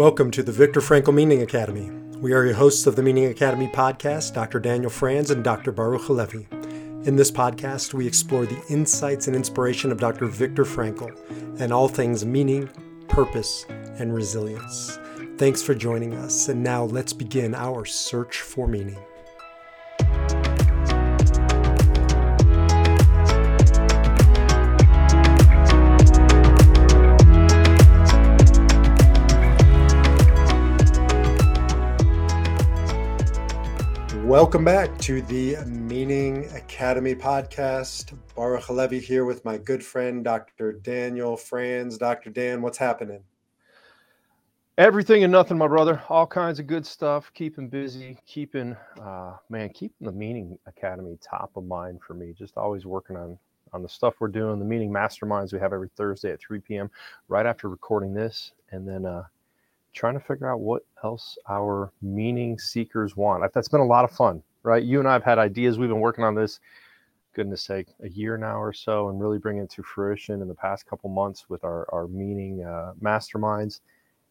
Welcome to the Viktor Frankl Meaning Academy. We are your hosts of the Meaning Academy podcast, Dr. Daniel Franz and Dr. Baruch Halevi. In this podcast, we explore the insights and inspiration of Dr. Viktor Frankl and all things meaning, purpose, and resilience. Thanks for joining us, and now let's begin our search for meaning. Welcome back to the Meaning Academy podcast. Baruch Halevi here with my good friend, Dr. Daniel Franz. Dr. Dan, what's happening? Everything and nothing, my brother. All kinds of good stuff. Keeping busy, keeping, uh, man, keeping the Meaning Academy top of mind for me. Just always working on on the stuff we're doing. The Meaning Masterminds we have every Thursday at 3 p.m. right after recording this, and then uh, trying to figure out what else our meaning seekers want. That's been a lot of fun, right? You and I have had ideas. We've been working on this, goodness sake, a year now or so, and really bringing it to fruition in the past couple months with our, our meaning uh, masterminds.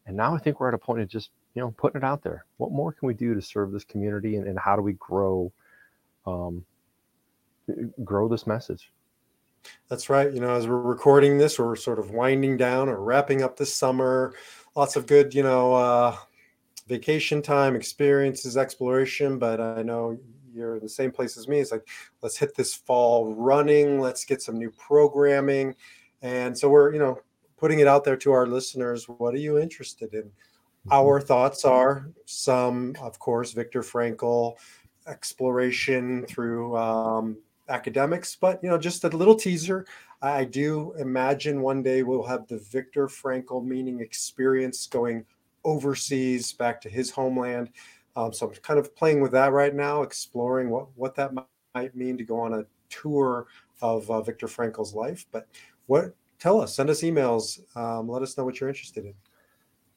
And now I think we're at a point of just, you know, putting it out there. What more can we do to serve this community and, and how do we grow, um, grow this message? That's right. You know, as we're recording this, we're sort of winding down or wrapping up this summer lots of good, you know, uh, vacation time, experiences, exploration. But I know you're in the same place as me. It's like, let's hit this fall running. Let's get some new programming. And so we're, you know, putting it out there to our listeners. What are you interested in? Mm-hmm. Our thoughts are some, of course, Viktor Frankl exploration through um, academics, but you know, just a little teaser. I do imagine one day we'll have the Viktor Frankl meaning experience going overseas back to his homeland. Um, so I'm kind of playing with that right now, exploring what, what that might mean to go on a tour of uh, Viktor Frankl's life. But what tell us, send us emails, um, let us know what you're interested in.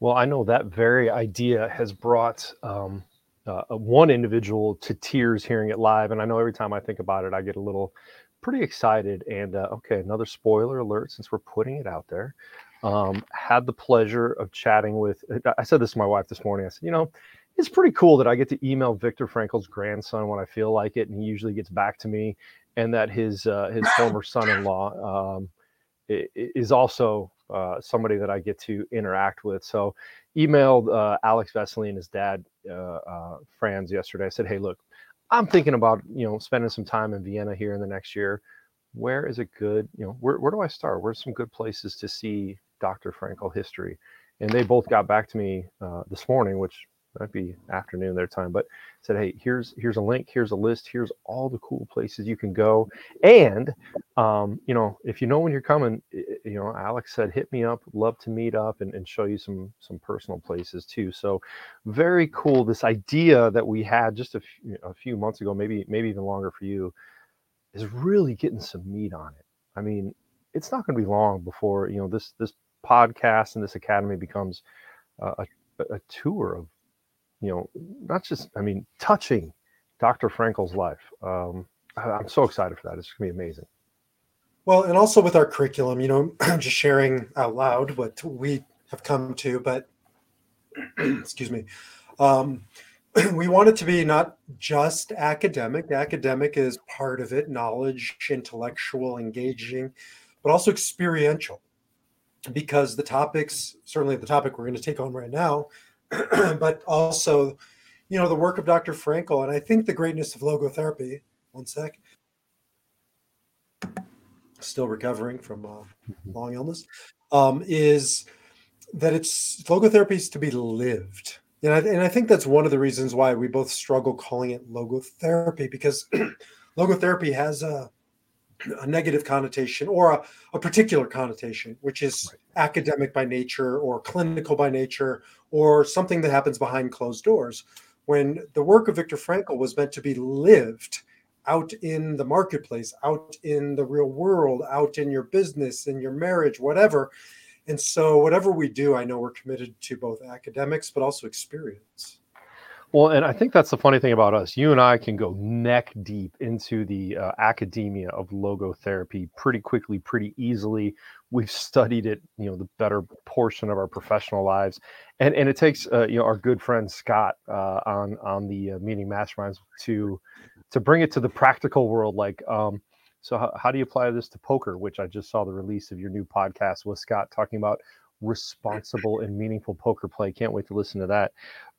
Well, I know that very idea has brought um, uh, one individual to tears hearing it live, and I know every time I think about it, I get a little pretty excited. And uh, okay, another spoiler alert since we're putting it out there. Um, had the pleasure of chatting with, uh, I said this to my wife this morning. I said, you know, it's pretty cool that I get to email Viktor Frankl's grandson when I feel like it, and he usually gets back to me, and that his uh, his former son-in-law um, is also uh, somebody that I get to interact with. So, emailed uh, Alex Vesely and his dad, uh, uh, Franz, yesterday. I said, hey, look, I'm thinking about you know spending some time in Vienna here in the next year. Where is a good you know where where do I start? Where's some good places to see Dr. Frankl history? And they both got back to me uh, this morning, which might be afternoon their time, but said, hey, here's here's a link, here's a list, here's all the cool places you can go, and um, you know if you know when you're coming, you know Alex said, hit me up, love to meet up and, and show you some some personal places too. So very cool. This idea that we had just a few, a few months ago, maybe maybe even longer for you, is really getting some meat on it. I mean, it's not going to be long before you know this this podcast and this academy becomes uh, a, a tour of you know, not just, I mean, touching Dr. Frankl's life. Um, I'm so excited for that. It's going to be amazing. Well, and also with our curriculum, you know, just sharing out loud what we have come to, but excuse me, um, we want it to be not just academic. Academic is part of it, knowledge, intellectual, engaging, but also experiential. Because the topics, certainly the topic we're going to take on right now, but also, you know, the work of Dr. Frankl. And I think the greatness of logotherapy, one sec, still recovering from uh, mm-hmm. long illness, um, is that it's logotherapy is to be lived. And I, and I think that's one of the reasons why we both struggle calling it logotherapy because logotherapy has a a negative connotation or a, a particular connotation, which is right. academic by nature or clinical by nature or something that happens behind closed doors. When the work of Viktor Frankl was meant to be lived out in the marketplace, out in the real world, out in your business, in your marriage, whatever. And so, whatever we do, I know we're committed to both academics, but also experience. Well, and I think that's the funny thing about us. You and I can go neck deep into the uh, academia of logotherapy pretty quickly, pretty easily. we've studied it, you know, the better portion of our professional lives, and and it takes uh, you know our good friend Scott uh, on on the uh, meaning masterminds to to bring it to the practical world. Like, um, so how, how do you apply this to poker? Which I just saw the release of your new podcast with Scott talking about responsible and meaningful poker play. Can't wait to listen to that.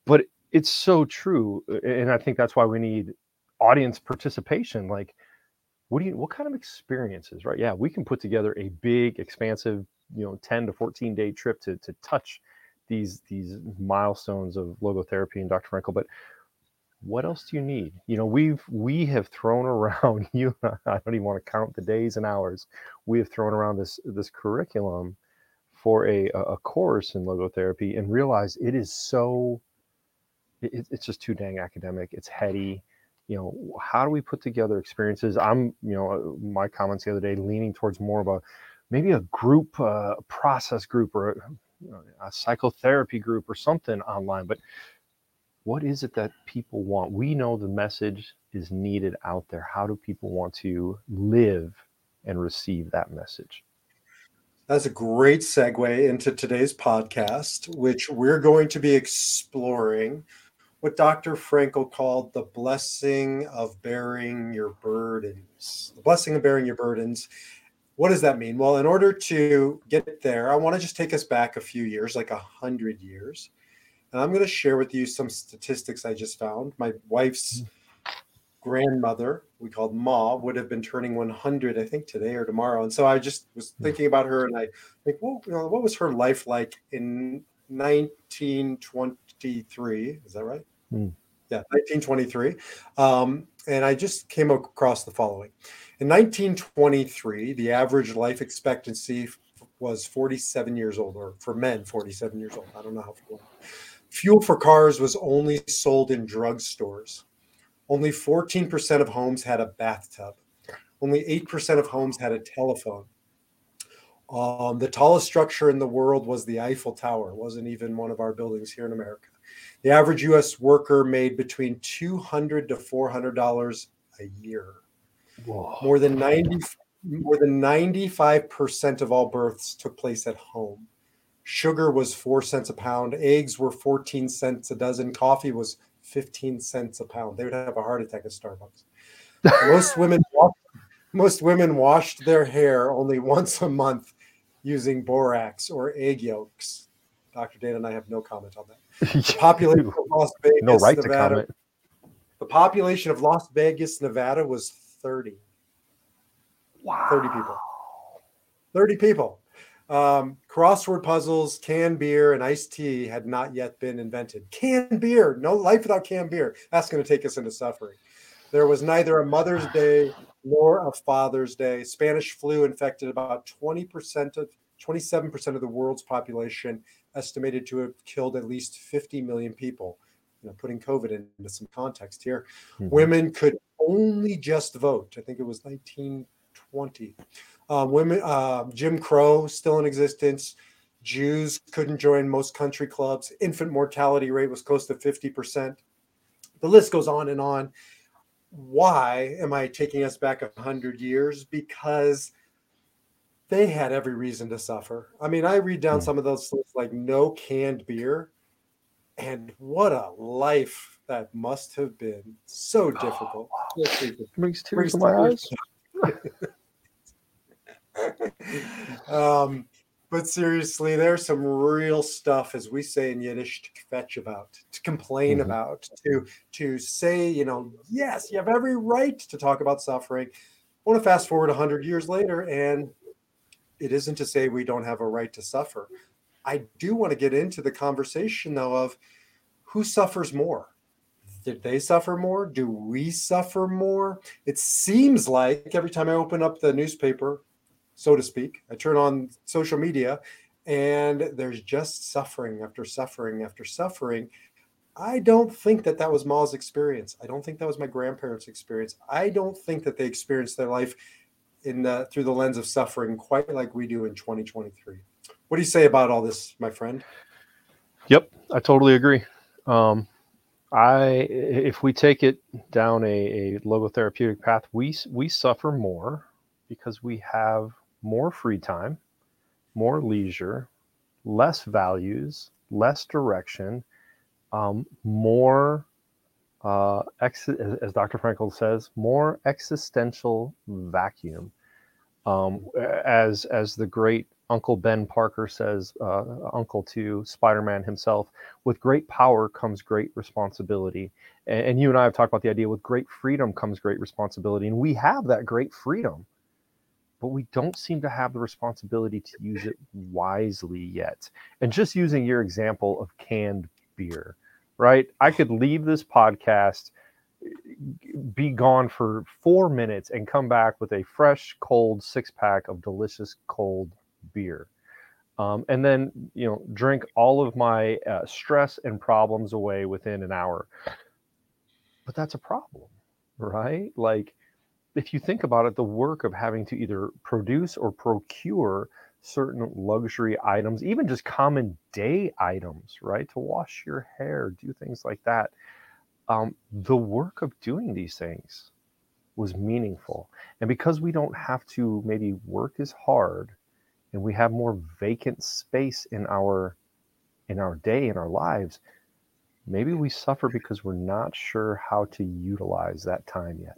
But it's so true, uh, and I think that's why we need audience participation. Like what do you what kind of experiences right yeah we can put together a big expansive you know 10 to 14 day trip to to touch these these milestones of logotherapy and dr frankl but what else do you need you know we've we have thrown around you i don't even want to count the days and hours we have thrown around this this curriculum for a a course in logotherapy and realize it is so it, it's just too dang academic it's heady you know how do we put together experiences? I'm you know uh, my comments the other day leaning towards more of a maybe a group uh, process group or a, a psychotherapy group or something online but what is it that people want? We know the message is needed out there. How do people want to live and receive that message? That's a great segue into today's podcast which we're going to be exploring what Dr. Frankl called the blessing of bearing your burdens. The blessing of bearing your burdens. What does that mean? Well, in order to get there, I want to just take us back a few years, like a hundred years. And I'm going to share with you some statistics I just found. My wife's grandmother, we called Ma, would have been turning 100, I think, today or tomorrow. And so I just was hmm. thinking about her, and I think, well, you know, what was her life like in 1923? Is that right? Mm. Yeah, 1923. Um, and I just came across the following. In 1923, the average life expectancy was 47 years old, or for men, 47 years old. I don't know how. Fuel for cars was only sold in drugstores. Only 14% of homes had a bathtub. Only 8% of homes had a telephone. Um, the tallest structure in the world was the Eiffel Tower. It wasn't even one of our buildings here in America. The average U.S. worker made between two hundred to four hundred dollars a year. Whoa. More than ninety, more than ninety-five percent of all births took place at home. Sugar was four cents a pound. Eggs were fourteen cents a dozen. Coffee was fifteen cents a pound. They would have a heart attack at Starbucks. most women, most women washed their hair only once a month using borax or egg yolks. Dr. Dana and I have no comment on that. The population of Las Vegas, no right Nevada, to comment. The population of Las Vegas, Nevada was 30. Wow. 30 people. 30 people. Um, crossword puzzles, canned beer, and iced tea had not yet been invented. Canned beer, no life without canned beer. That's going to take us into suffering. There was neither a Mother's Day nor a Father's Day. Spanish flu infected about 20% of 27% of the world's population estimated to have killed at least 50 million people. You know, putting COVID into some context here, mm-hmm. women could only just vote. I think it was 1920. Um, women, uh, Jim Crow still in existence. Jews couldn't join most country clubs. Infant mortality rate was close to 50%. The list goes on and on. Why am I taking us back 100 years? Because they had every reason to suffer. I mean, I read down mm. some of those lists like no canned beer, and what a life that must have been. So difficult. Oh, wow. Brings tears to my eyes. um, but seriously, there's some real stuff, as we say in Yiddish, to kvetch about, to complain mm-hmm. about, to to say, you know, yes, you have every right to talk about suffering. I want to fast forward 100 years later, and it isn't to say we don't have a right to suffer. I do want to get into the conversation though of who suffers more. Did they suffer more? Do we suffer more? It seems like every time I open up the newspaper, so to speak, I turn on social media and there's just suffering after suffering after suffering. I don't think that that was Ma's experience. I don't think that was my grandparents' experience. I don't think that they experienced their life in the through the lens of suffering quite like we do in 2023. What do you say about all this, my friend? Yep, I totally agree. Um, I if we take it down a, a logotherapeutic path, we we suffer more because we have more free time, more leisure, less values, less direction, um, more, uh, ex- as Dr. Frankl says, more existential vacuum. Um, as as the great Uncle Ben Parker says, uh, Uncle to Spider Man himself, with great power comes great responsibility. And, and, you and I have talked about the idea with great freedom comes great responsibility. And we have that great freedom, but we don't seem to have the responsibility to use it wisely yet. And just using your example of canned beer, right? I could leave this podcast be gone for four minutes and come back with a fresh, cold six pack of delicious cold beer. Um, and then, you know, drink all of my uh, stress and problems away within an hour. But that's a problem, right? Like, if you think about it, the work of having to either produce or procure certain luxury items, even just common day items, right? To wash your hair, do things like that. Um, the work of doing these things was meaningful. And because we don't have to maybe work as hard and we have more vacant space in our in our day in our lives maybe we suffer because we're not sure how to utilize that time yet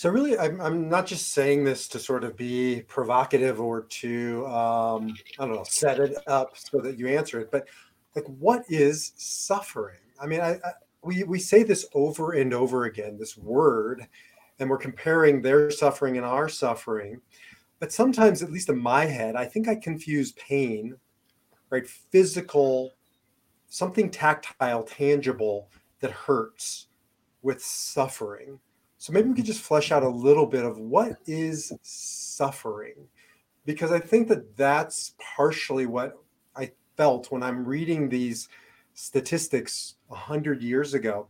so really i'm, I'm not just saying this to sort of be provocative or to um, i don't know set it up so that you answer it but like what is suffering i mean I, I we, we say this over and over again this word and we're comparing their suffering and our suffering but sometimes, at least in my head, I think I confuse pain, right? Physical, something tactile, tangible that hurts with suffering. So maybe we could just flesh out a little bit of what is suffering, because I think that that's partially what I felt when I'm reading these statistics a hundred years ago.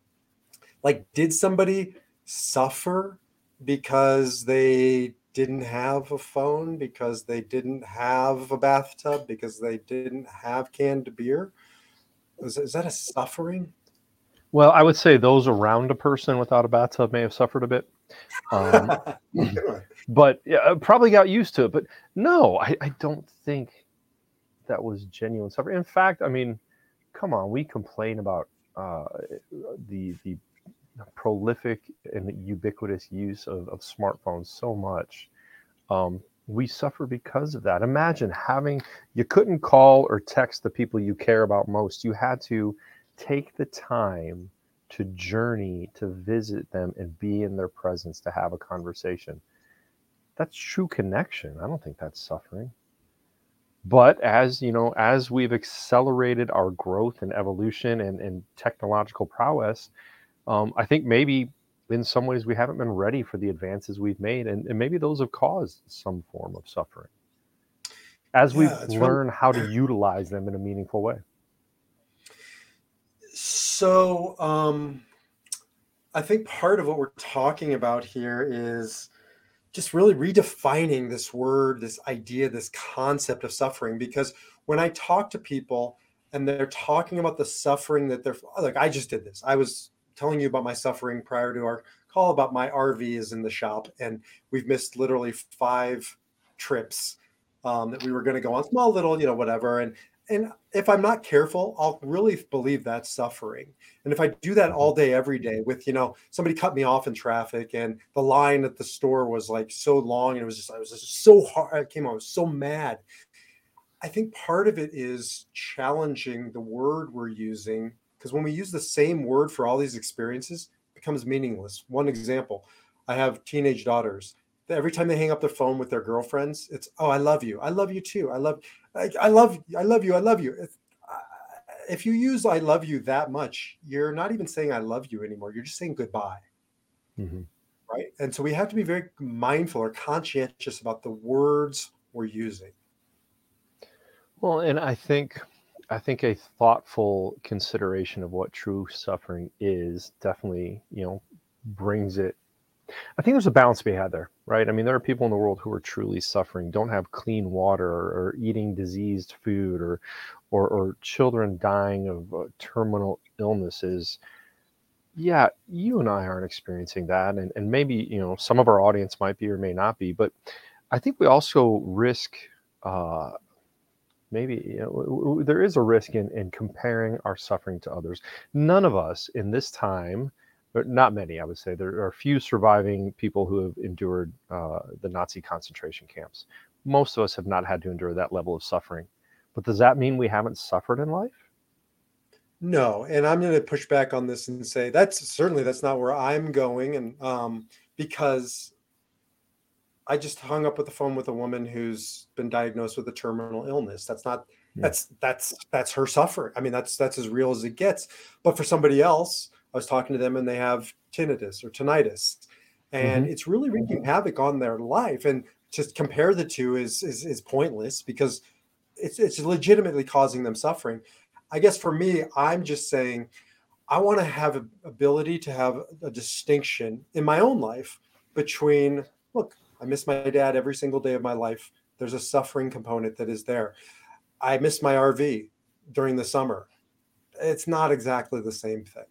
Like, did somebody suffer because they didn't have a phone because they didn't have a bathtub because they didn't have canned beer is, is that a suffering well i would say those around a person without a bathtub may have suffered a bit um, but yeah, uh, probably got used to it but no I, I don't think that was genuine suffering in fact i mean come on we complain about uh, the the prolific and ubiquitous use of, of smartphones so much. Um, we suffer because of that. Imagine having, you couldn't call or text the people you care about most. You had to take the time to journey, to visit them, and be in their presence to have a conversation. That's true connection. I don't think that's suffering. But as you know, as we've accelerated our growth and evolution and, and technological prowess, um, I think maybe in some ways we haven't been ready for the advances we've made, and, and maybe those have caused some form of suffering as we yeah, learn really... how to utilize them in a meaningful way. So, um, I think part of what we're talking about here is just really redefining this word, this idea, this concept of suffering. Because when I talk to people and they're talking about the suffering that they're like, I just did this. I was telling you about my suffering prior to our call about my RV is in the shop, and we've missed literally five trips um, that we were going to go on, small little, you know, whatever. And and if I'm not careful, I'll really believe that's suffering. And if I do that all day, every day, with you know, somebody cut me off in traffic, and the line at the store was like so long, and it was just I was just so hard. I came, I was so mad. I think part of it is challenging the word we're using because when we use the same word for all these experiences, it becomes meaningless. One example, I have teenage daughters. Every time they hang up their phone with their girlfriends, it's oh, I love you, I love you too, I love, I, I love, I love you, I love you. If, if you use "I love you" that much, you're not even saying "I love you" anymore. You're just saying goodbye. Mm-hmm. Right. And so we have to be very mindful or conscientious about the words we're using. Well, and I think I think a thoughtful consideration of what true suffering is definitely, you know, brings it. I think there's a balance to be had there, right? I mean, there are people in the world who are truly suffering, don't have clean water, or, eating diseased food, or, or, or children dying of uh, terminal illnesses. Yeah, you and I aren't experiencing that, and and maybe you know some of our audience might be or may not be, but I think we also risk uh, maybe you know, there is a risk in, in comparing our suffering to others. None of us in this time, not many, I would say, there are few surviving people who have endured uh, the Nazi concentration camps. Most of us have not had to endure that level of suffering. But does that mean we haven't suffered in life? No, and I'm going to push back on this and say that's certainly that's not where I'm going, and um, because I just hung up with the phone with a woman who's been diagnosed with a terminal illness. That's not Yeah. that's that's that's her suffering. I mean, that's that's as real as it gets. But for somebody else, I was talking to them and they have tinnitus or tinnitus, and hmm it's really wreaking havoc on their life. And just compare the two is is, is pointless because it's it's legitimately causing them suffering. I guess for me, I'm just saying I want to have a ability to have a distinction in my own life between look, I miss my dad every single day of my life. There's a suffering component that is there. I miss my RV during the summer. It's not exactly the same thing.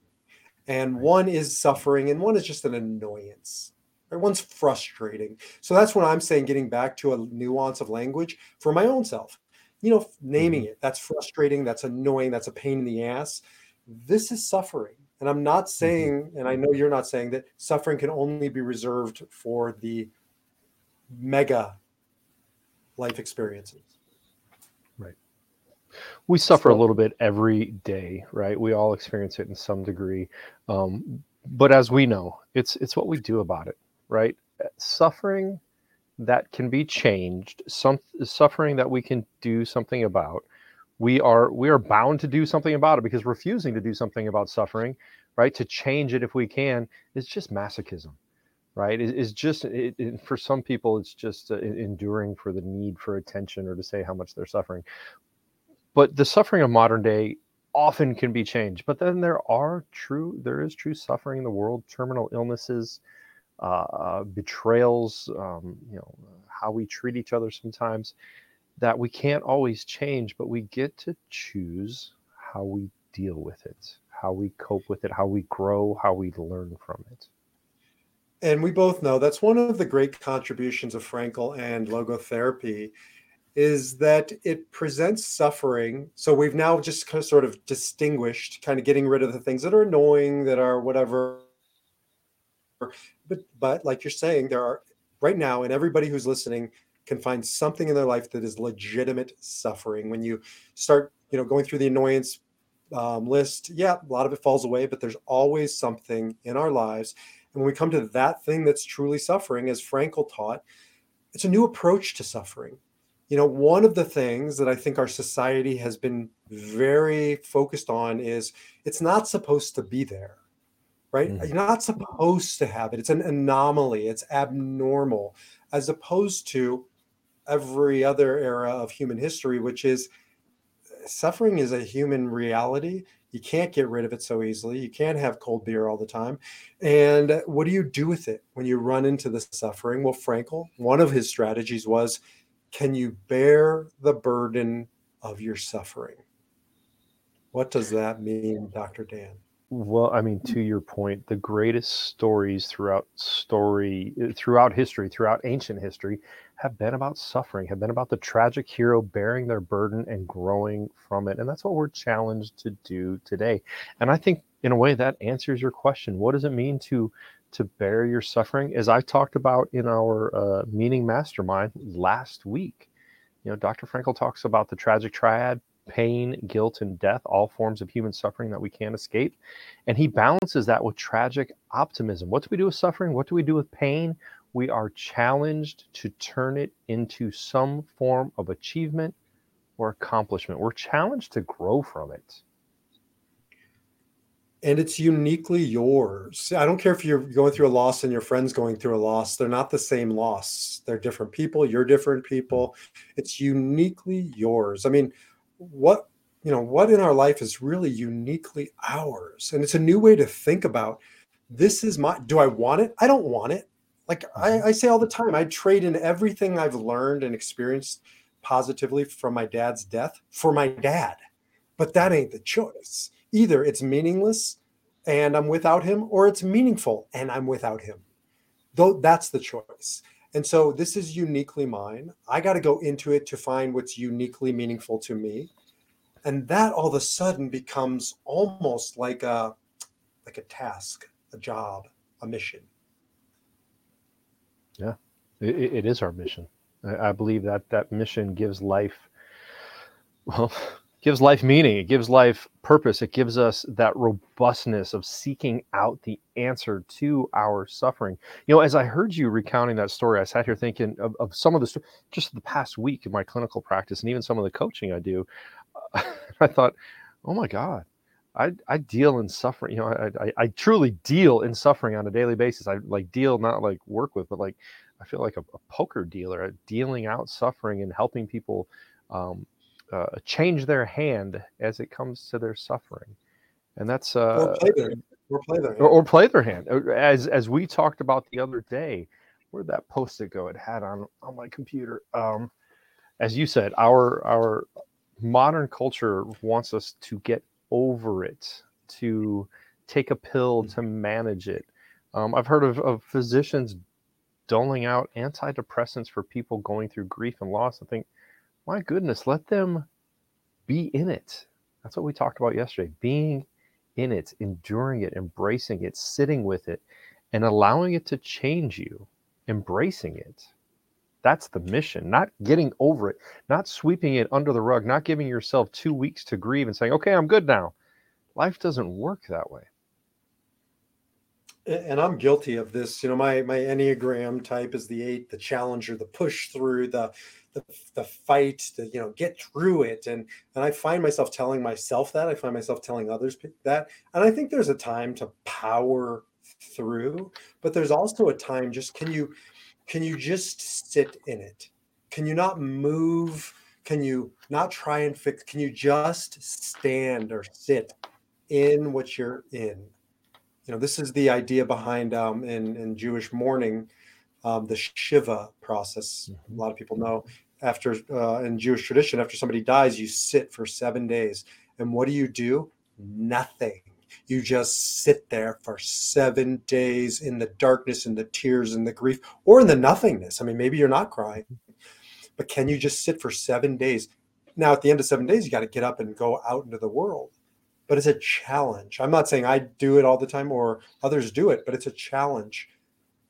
And one is suffering and one is just an annoyance. Right? One's frustrating. So that's what I'm saying, getting back to a nuance of language for my own self. You know, naming hmm it, that's frustrating, that's annoying, that's a pain in the ass. This is suffering. And I'm not hmm saying, and I know you're not saying that suffering can only be reserved for the mega life experiences. We suffer a little bit every day, right? We all experience it in some degree. Um, but as we know, it's it's what we do about it, right? Uh, Suffering that can be changed, some suffering that we can do something about. We are we are bound to do something about it because refusing to do something about suffering, right? To change it if we can, is just masochism, right? It, it's just it, it, for some people, it's just uh, enduring for the need for attention or to say how much they're suffering but the suffering of modern day often can be changed but then there are true there is true suffering in the world terminal illnesses uh, uh, betrayals um, you know how we treat each other sometimes that we can't always change but we get to choose how we deal with it how we cope with it how we grow how we learn from it. And we both know that's one of the great contributions of Frankl and logotherapy is that it presents suffering. So we've now just kind of sort of distinguished, kind of getting rid of the things that are annoying, that are whatever. But but like you're saying, there are right now, and everybody who's listening can find something in their life that is legitimate suffering. When you start, you know, going through the annoyance um, list, yeah, a lot of it falls away, but there's always something in our lives. And when we come to that thing that's truly suffering, as Frankl taught, it's a new approach to suffering. You know, one of the things that I think our society has been very focused on is it's not supposed to be there, right? Mhm. You're not supposed to have it. It's an anomaly, it's abnormal, as opposed to every other era of human history, which is suffering is a human reality. You can't get rid of it so easily. You can't have cold beer all the time. And what do you do with it when you run into the suffering? Well, Frankl, one of his strategies was can you bear the burden of your suffering? What does that mean, Dr. Dan? Well, I mean, to your point, the greatest stories throughout story, throughout history, throughout ancient history, have been about suffering, have been about the tragic hero bearing their burden and growing from it. And that's what we're challenged to do today. And I think, in a way, that answers your question. What does it mean to to bear your suffering? As I talked about in our uh, meaning mastermind last week, you know, Dr. Frankl talks about the tragic triad pain, guilt, and death, all forms of human suffering that we can't escape. And he balances that with tragic optimism. What do we do with suffering? What do we do with pain? We are challenged to turn it into some form of achievement or accomplishment. We're challenged to grow from it. And it's uniquely yours. I don't care if you're going through a loss and your friend's going through a loss. They're not the same loss. They're different people. You're different people. It's uniquely yours. I mean, what you know, what in our life is really uniquely ours. And it's a new way to think about this is my do I want it? I don't want it. Like I, Mhm. I say all the time, I trade in everything I've learned and experienced positively from my dad's death for my dad. But that ain't the choice. Either it's meaningless and I'm without him, or it's meaningful and I'm without him. Though that's the choice. And so this is uniquely mine. I got to go into it to find what's uniquely meaningful to me. And that all of a sudden becomes almost like a like a task, a job, a mission. Yeah, it, it is our mission. I believe that that mission gives life, well, gives life meaning. It gives life purpose. It gives us that robustness of seeking out the answer to our suffering. You know, as I heard you recounting that story, I sat here thinking of, of some of the just the past week in my clinical practice, and even some of the coaching I do. I thought, oh my God, I, I deal in suffering. You know, I, I, I truly deal in suffering on a daily basis. I like deal not like work with, but like I feel like a, a poker dealer, dealing out suffering and helping people um, uh, change their hand as it comes to their suffering, and that's uh, or play their, or play their hand. Or, or play their hand. As as we talked about the other day, where'd that post-it go? It had on on my computer. Um, as you said, our our modern culture wants us to get over it, to take a pill to manage it. Um, I've heard of, of physicians doling out antidepressants for people going through grief and loss. I think, my goodness, let them be in it. That's what we talked about yesterday being in it, enduring it, embracing it, sitting with it, and allowing it to change you, embracing it. That's the mission, not getting over it, not sweeping it under the rug, not giving yourself two weeks to grieve and saying, okay, I'm good now. Life doesn't work that way and I'm guilty of this. You know, my my Enneagram type is the eight, the challenger, the push through, the the, the fight, the you know, get through it. And and I find myself telling myself that. I find myself telling others that. And I think there's a time to power through, but there's also a time just can you can you just sit in it? Can you not move? Can you not try and fix? Can you just stand or sit in what you're in? You know, this is the idea behind um, in, in Jewish mourning, um, the Shiva process. Mm-hmm. A lot of people know after uh, in Jewish tradition, after somebody dies, you sit for seven days. And what do you do? Nothing. You just sit there for seven days in the darkness, in the tears, in the grief, or in the nothingness. I mean, maybe you're not crying, but can you just sit for seven days? Now, at the end of seven days, you got to get up and go out into the world but it's a challenge. I'm not saying I do it all the time or others do it, but it's a challenge.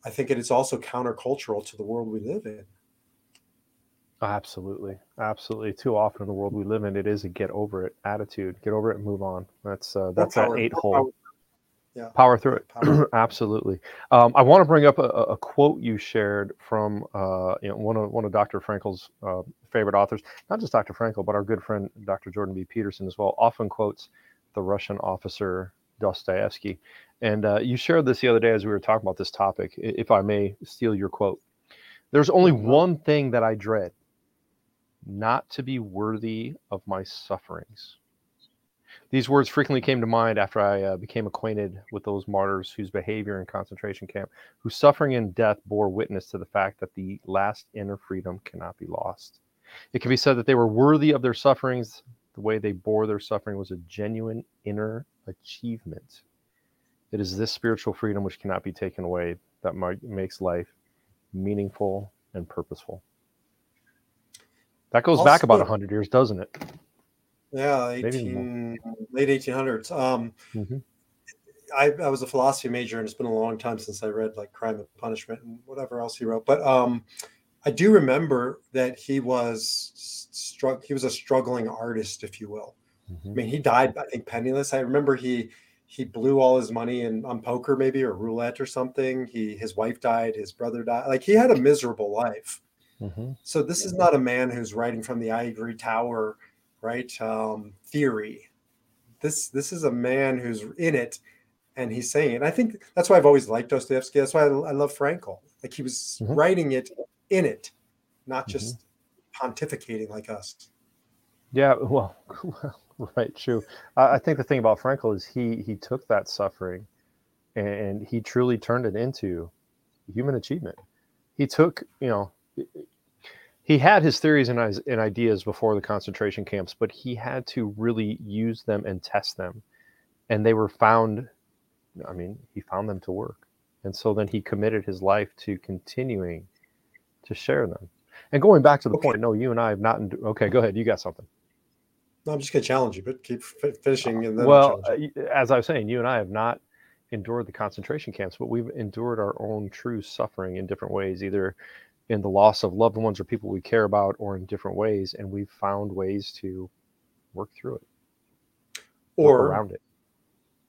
I think it is also countercultural to the world we live in. Absolutely. Absolutely. Too often in the world we live in, it is a get over it attitude. Get over it and move on. That's uh, that's that eight hole. Power, yeah. Power through it. Power. Absolutely. Um, I want to bring up a, a, quote you shared from uh, you know one of one of Dr. Frankl's uh, favorite authors, not just Dr. Frankl, but our good friend Dr. Jordan B. Peterson as well. Often quotes the Russian officer Dostoevsky. And uh, you shared this the other day as we were talking about this topic. If I may steal your quote, there's only mm-hmm. one thing that I dread not to be worthy of my sufferings. These words frequently came to mind after I uh, became acquainted with those martyrs whose behavior in concentration camp, whose suffering and death bore witness to the fact that the last inner freedom cannot be lost. It can be said that they were worthy of their sufferings the way they bore their suffering was a genuine inner achievement. It is this spiritual freedom which cannot be taken away that makes life meaningful and purposeful. That goes also, back about 100 years, doesn't it? Yeah, 18, late 1800s. Um, mm-hmm. I, I, was a philosophy major, and it's been a long time since I read like Crime and Punishment and whatever else he wrote. But um, I do remember that he was struck. He was a struggling artist, if you will. Mm-hmm. I mean, he died, I think, penniless. I remember he he blew all his money in on poker, maybe or roulette or something. He his wife died, his brother died. Like he had a miserable life. Mm-hmm. So this is not a man who's writing from the ivory tower, right? Um, theory. This this is a man who's in it, and he's saying it. I think that's why I've always liked Dostoevsky. That's why I, I love Frankl. Like he was mm-hmm. writing it in it, not mm-hmm. just mm-hmm. pontificating like us. Yeah, well, right, true. I think the thing about Frankl is he he took that suffering, and he truly turned it into human achievement. He took, you know, he had his theories and, and ideas before the concentration camps, but he had to really use them and test them, and they were found. I mean, he found them to work, and so then he committed his life to continuing to share them. And going back to the okay. point, no, you and I have not. Okay, go ahead. You got something. No, I'm just going to challenge you, but keep finishing. And then well, uh, as I was saying, you and I have not endured the concentration camps, but we've endured our own true suffering in different ways, either in the loss of loved ones or people we care about, or in different ways, and we've found ways to work through it, or around it,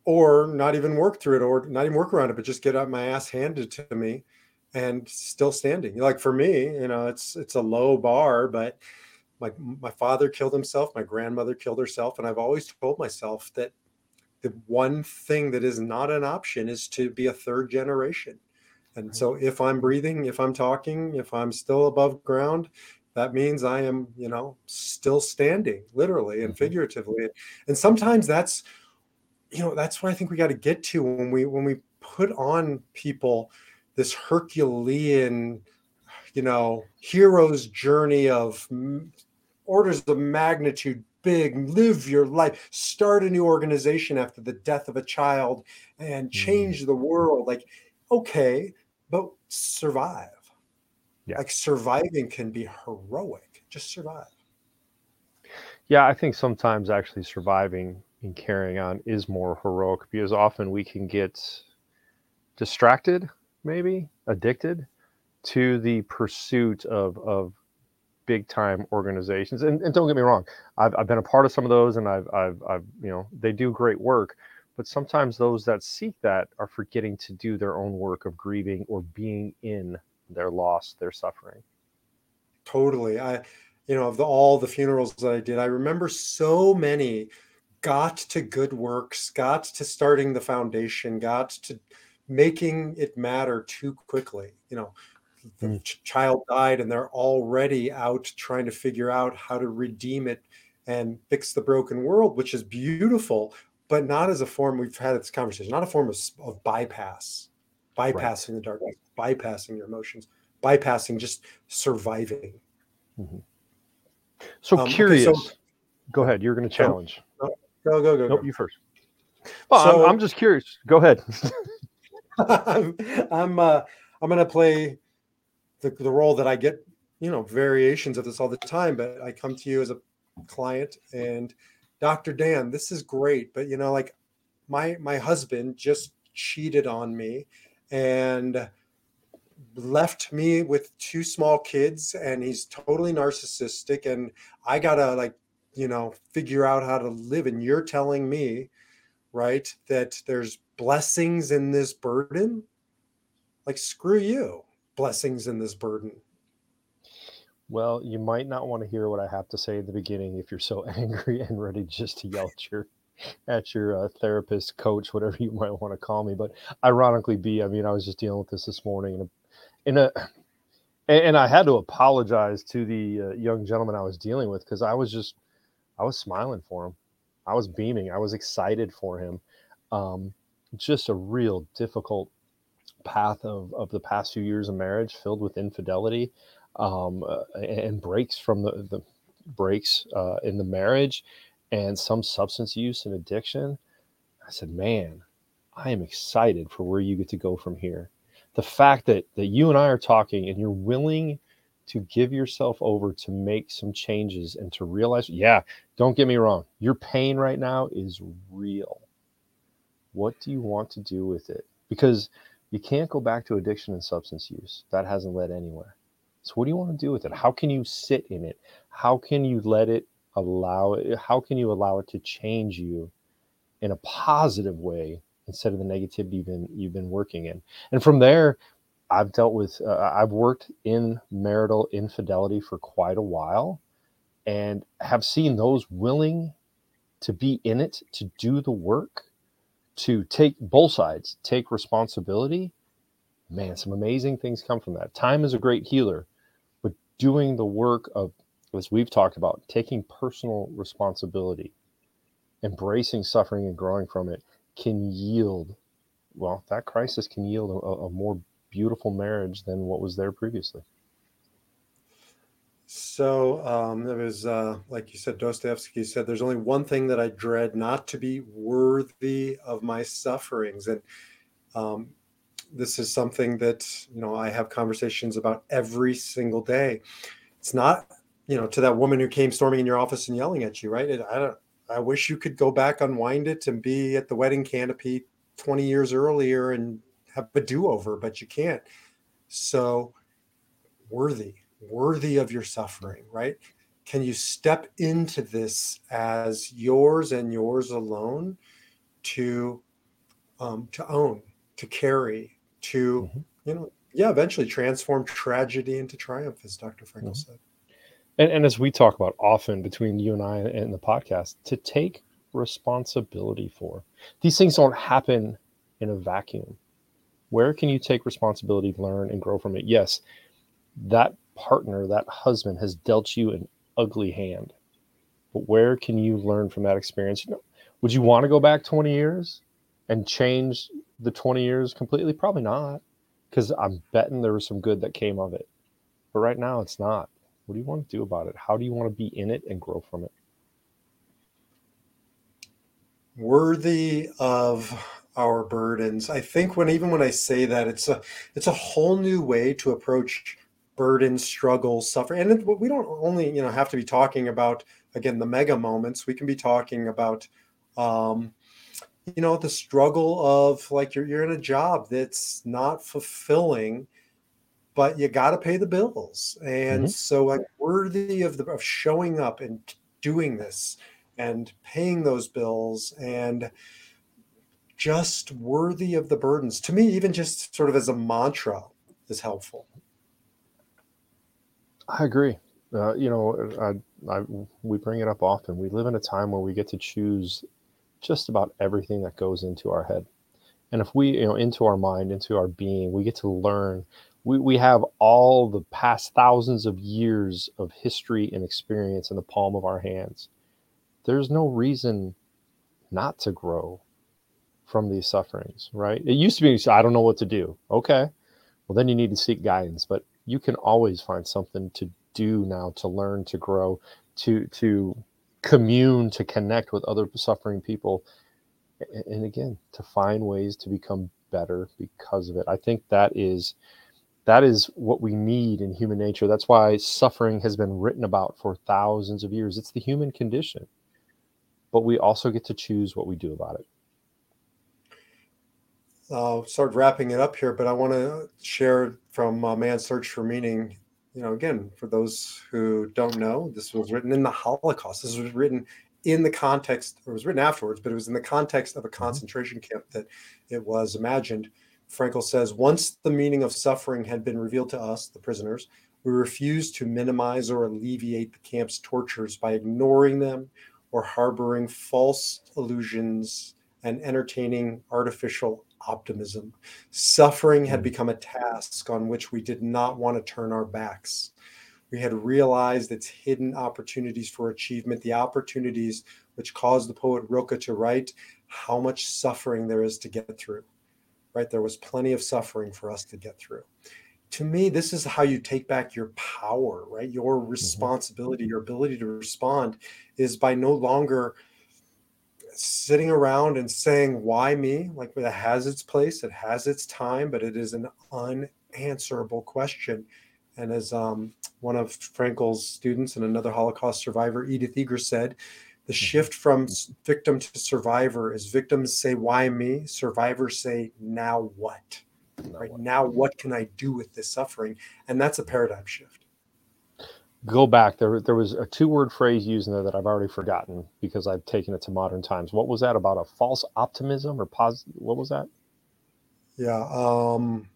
or not even work through it, or not even work around it, but just get out my ass handed to me and still standing. Like for me, you know, it's it's a low bar, but my my father killed himself, my grandmother killed herself, and I've always told myself that the one thing that is not an option is to be a third generation. And so if I'm breathing, if I'm talking, if I'm still above ground, that means I am, you know, still standing, literally and mm-hmm. figuratively. And sometimes that's, you know, that's what I think we got to get to when we when we put on people this Herculean, you know, hero's journey of orders of magnitude big, live your life, start a new organization after the death of a child and mm. change the world. Like, okay, but survive. Yeah. Like surviving can be heroic. Just survive. Yeah, I think sometimes actually surviving and carrying on is more heroic because often we can get distracted, maybe addicted to the pursuit of of big time organizations. And, and don't get me wrong, I've, I've been a part of some of those and I've, I've, I've, you know, they do great work. But sometimes those that seek that are forgetting to do their own work of grieving or being in their loss, their suffering. Totally. I, you know, of the, all the funerals that I did, I remember so many got to good works, got to starting the foundation, got to making it matter too quickly. You know, the mm. child died and they're already out trying to figure out how to redeem it and fix the broken world which is beautiful but not as a form we've had this conversation not a form of, of bypass bypassing right. the darkness bypassing your emotions bypassing just surviving mm-hmm. so um, curious okay, so, go ahead you're going to challenge go go go, go nope, you first well so, I'm, I'm, just curious go ahead i'm i'm uh i'm to play the, the role that I get, you know, variations of this all the time, but I come to you as a client and Dr. Dan, this is great, but you know, like my my husband just cheated on me and left me with two small kids and he's totally narcissistic and I got to like, you know, figure out how to live and you're telling me, right, that there's blessings in this burden? Like screw you blessings in this burden? Well, you might not want to hear what I have to say in the beginning if you're so angry and ready just to yell at your at your uh, therapist, coach, whatever you might want to call me. But ironically, B, I mean, I was just dealing with this this morning in a, in a and, and I had to apologize to the uh, young gentleman I was dealing with because I was just I was smiling for him, I was beaming, I was excited for him. Um, just a real difficult path of, of the past few years of marriage filled with infidelity um, uh, and breaks from the, the breaks uh, in the marriage and some substance use and addiction. I said, man, I am excited for where you get to go from here. The fact that that you and I are talking and you're willing to give yourself over to make some changes and to realize, yeah, don't get me wrong, your pain right now is real. What do you want to do with it? Because you can't go back to addiction and substance use. That hasn't led anywhere. So what do you want to do with it? How can you sit in it? How can you let it allow it? How can you allow it to change you in a positive way instead of the negativity you've been you've been working in? And from there, I've dealt with uh, I've worked in marital infidelity for quite a while and have seen those willing to be in it to do the work to take both sides, take responsibility, man, some amazing things come from that. Time is a great healer, but doing the work of, as we've talked about, taking personal responsibility, embracing suffering and growing from it can yield, well, that crisis can yield a, a more beautiful marriage than what was there previously. So um, there was, uh, like you said, Dostoevsky said, "There's only one thing that I dread: not to be worthy of my sufferings." And um, this is something that you know I have conversations about every single day. It's not you know to that woman who came storming in your office and yelling at you, right? I don't. I wish you could go back, unwind it, and be at the wedding canopy 20 years earlier and have a do-over, but you can't. So worthy, worthy of your suffering, right? Can you step into this as yours and yours alone to um, to own, to carry, to mm-hmm. you know, yeah, eventually transform tragedy into triumph, as Dr. Frankl mm-hmm. said. And, and as we talk about often between you and I and the podcast, to take responsibility for these things don't happen in a vacuum. Where can you take responsibility, learn, and grow from it? Yes, that partner, that husband has dealt you an ugly hand. But where can you learn from that experience? Would you want to go back 20 years? and change the 20 years completely? Probably not, because I'm betting there was some good that came of it. But right now, it's not. What do you want to do about it? How do you want to be in it and grow from it? Worthy of our burdens. I think when even when I say that, it's a it's a whole new way to approach burden, struggle, suffering. And we don't only you know have to be talking about again the mega moments. We can be talking about um, you know the struggle of like you're you're in a job that's not fulfilling but you got to pay the bills and mm-hmm. so like worthy of the of showing up and doing this and paying those bills and just worthy of the burdens to me even just sort of as a mantra is helpful i agree uh, you know I, I, we bring it up often we live in a time where we get to choose just about everything that goes into our head. And if we, you know, into our mind, into our being, we get to learn. We, we have all the past thousands of years of history and experience in the palm of our hands. There's no reason not to grow from these sufferings, right? It used to be, I don't know what to do. Okay. Well, then you need to seek guidance, but you can always find something to do now to learn, to grow, to, to commune to connect with other suffering people. And again to find ways to become better because of it. I think that is that is what we need in human nature. That's why suffering has been written about for thousands of years. It's the human condition. But we also get to choose what we do about it. I'll start wrapping it up here but i want to share from uh, man's search for meaning you know, again, for those who don't know, this was written in the Holocaust. This was written in the context, or it was written afterwards, but it was in the context of a mm-hmm. concentration camp that it was imagined. Frankl says, once the meaning of suffering had been revealed to us, the prisoners, we refused to minimize or alleviate the camp's tortures by ignoring them or harboring false illusions and entertaining artificial optimism. Suffering had hmm. become a task on which we did not want to turn our backs. We had realized its hidden opportunities for achievement, the opportunities which caused the poet Rilke to write how much suffering there is to get through. Right? There was plenty of suffering for us to get through. To me, this is how you take back your power, right? Your mm-hmm. responsibility, your ability to respond is by no longer sitting around and saying why me? Like it has its place it has its time but it is an unanswerable question. And as um, one of frankl's students and another holocaust survivor edith eger said the mm-hmm. shift from victim to survivor is victims say why me survivors say now what right? now what can i do with this suffering? And that's a paradigm shift go back there there was a two word phrase used in there that i've already forgotten because i've taken it to modern times. What was that about a false optimism or positive what was that? Yeah um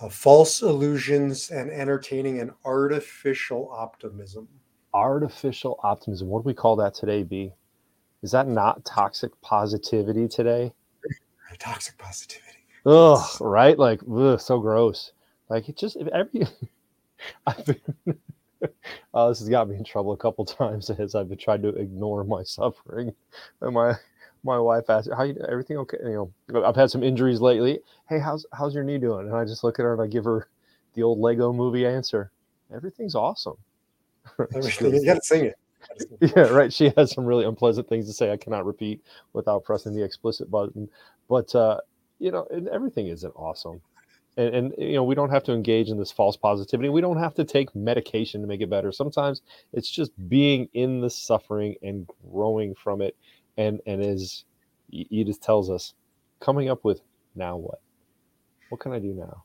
uh, false illusions and entertaining an artificial optimism. Artificial optimism. What do we call that today b? Is that not toxic positivity today? Toxic positivity. Ugh right? Like ugh, so gross. Like it just every i've been uh, this has got me in trouble a couple times as I've been trying to ignore my suffering. And my my wife asked, "How you everything okay?" You know, I've had some injuries lately. Hey, how's how's your knee doing? And I just look at her and I give her the old Lego movie answer. Everything's awesome. you got to sing it. Yeah, right. She has some really unpleasant things to say. I cannot repeat without pressing the explicit button. But uh, you know, and everything isn't awesome. And, and, you know we don't have to engage in this false positivity. We don't have to take medication to make it better. Sometimes it's just being in the suffering and growing from it. And and as edith tells us coming up with now what? What can i do now?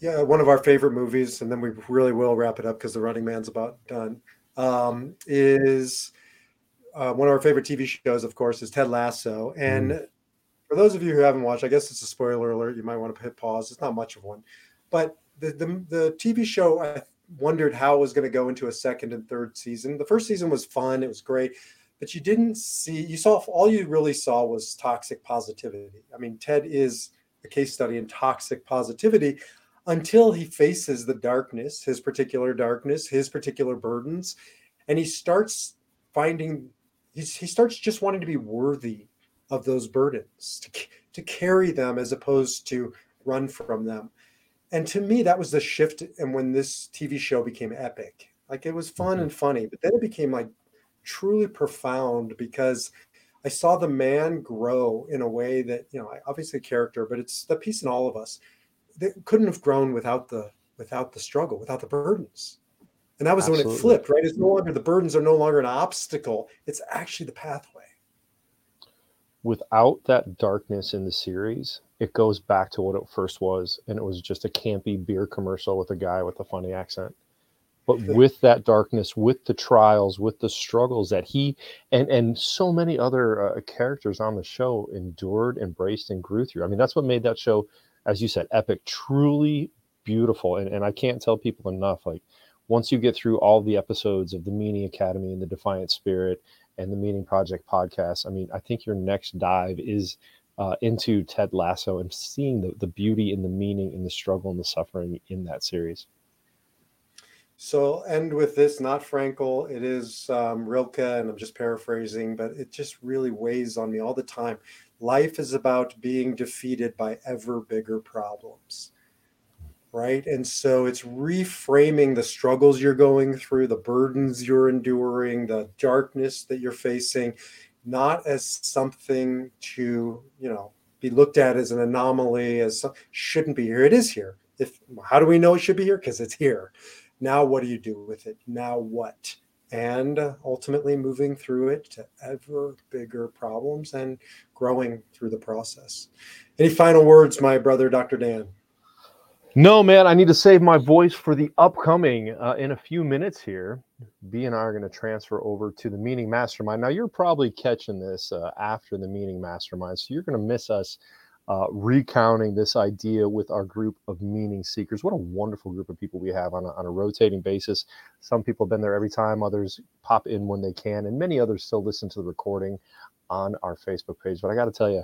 Yeah one of our favorite movies and then we really will wrap it up because the running man's about done um, is uh, one of our favorite tv shows of course is ted lasso. And mm for those of you who haven't watched, I guess it's a spoiler alert. You might want to hit pause. It's not much of one, but the the, the TV show. I wondered how it was going to go into a second and third season. The first season was fun. It was great, but you didn't see. You saw all you really saw was toxic positivity. I mean, Ted is a case study in toxic positivity until he faces the darkness, his particular darkness, his particular burdens, and he starts finding. He starts just wanting to be worthy of those burdens, to, to carry them as opposed to run from them. And to me, that was the shift. And when this TV show became epic, like it was fun mm-hmm. and funny, but then it became like truly profound because I saw the man grow in a way that, you know, obviously character, but it's the piece in all of us that couldn't have grown without the without the struggle, without the burdens. And that was Absolutely. when it flipped, right? It's no longer the burdens are no longer an obstacle. It's actually the pathway without that darkness in the series, it goes back to what it first was, and it was just a campy beer commercial with a guy with a funny accent. But with that darkness, with the trials, with the struggles that he and and so many other uh, characters on the show endured, embraced, and grew through. I mean, that's what made that show, as you said, epic, truly beautiful. And and I can't tell people enough. Like once you get through all the episodes of the Meaning Academy and the Defiant Spirit and the Meaning Project podcast. I mean, I think your next dive is uh, into Ted Lasso and seeing the, the beauty and the meaning and the struggle and the suffering in that series. So I'll end with this, not Frankl. It is um, Rilke, and I'm just paraphrasing, but it just really weighs on me all the time. Life is about being defeated by ever bigger problems right? And so it's reframing the struggles you're going through, the burdens you're enduring, the darkness that you're facing, not as something to, you know, be looked at as an anomaly, as some, shouldn't be here. It is here. If how do we know it should be here? Because it's here. Now, what do you do with it? Now, what? And ultimately moving through it to ever bigger problems and growing through the process. Any final words, my brother, Dr. Dan? No, man, I need to save my voice for the upcoming uh, in a few minutes here. B and I are going to transfer over to the Meaning Mastermind. Now, you're probably catching this uh, after the Meaning Mastermind, so you're going to miss us uh, recounting this idea with our group of meaning seekers. What a wonderful group of people we have on a, on a rotating basis. Some people have been there every time, others pop in when they can, and many others still listen to the recording on our Facebook page. But I got to tell you,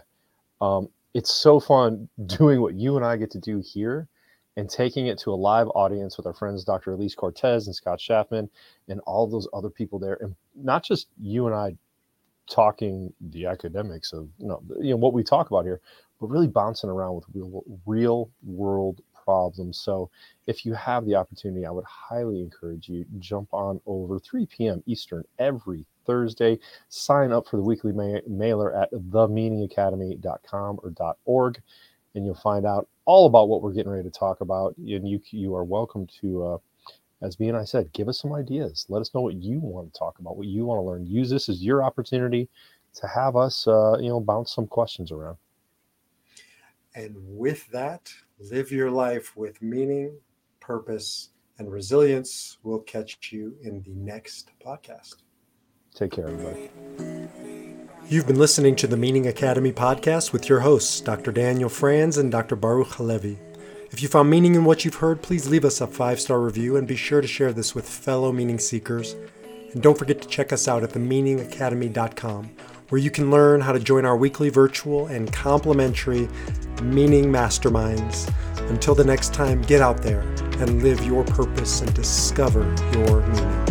um, it's so fun doing what you and I get to do here and taking it to a live audience with our friends Dr. Elise Cortes and Scott Schaffman and all those other people there, and not just you and I talking the academics of you know, you know what we talk about here, but really bouncing around with real, real world problems. So if you have the opportunity, I would highly encourage you jump on over 3 p.m. Eastern every Thursday. Sign up for the weekly ma- mailer at themeaningacademy.com or .org and you'll find out all about what we're getting ready to talk about. And you you are welcome to, uh, as B and I said, give us some ideas. Let us know what you want to talk about, what you want to learn. Use this as your opportunity to have us, uh, you know, bounce some questions around. And with that, live your life with meaning, purpose, and resilience. We'll catch you in the next podcast. Take care, everybody. You've been listening to the Meaning Academy podcast with your hosts, Dr. Daniel Franz and Dr. Baruch Halevi. If you found meaning in what you've heard, please leave us a five star review and be sure to share this with fellow meaning seekers. And don't forget to check us out at themeaningacademy.com, where you can learn how to join our weekly virtual and complimentary meaning masterminds. Until the next time, get out there and live your purpose and discover your meaning.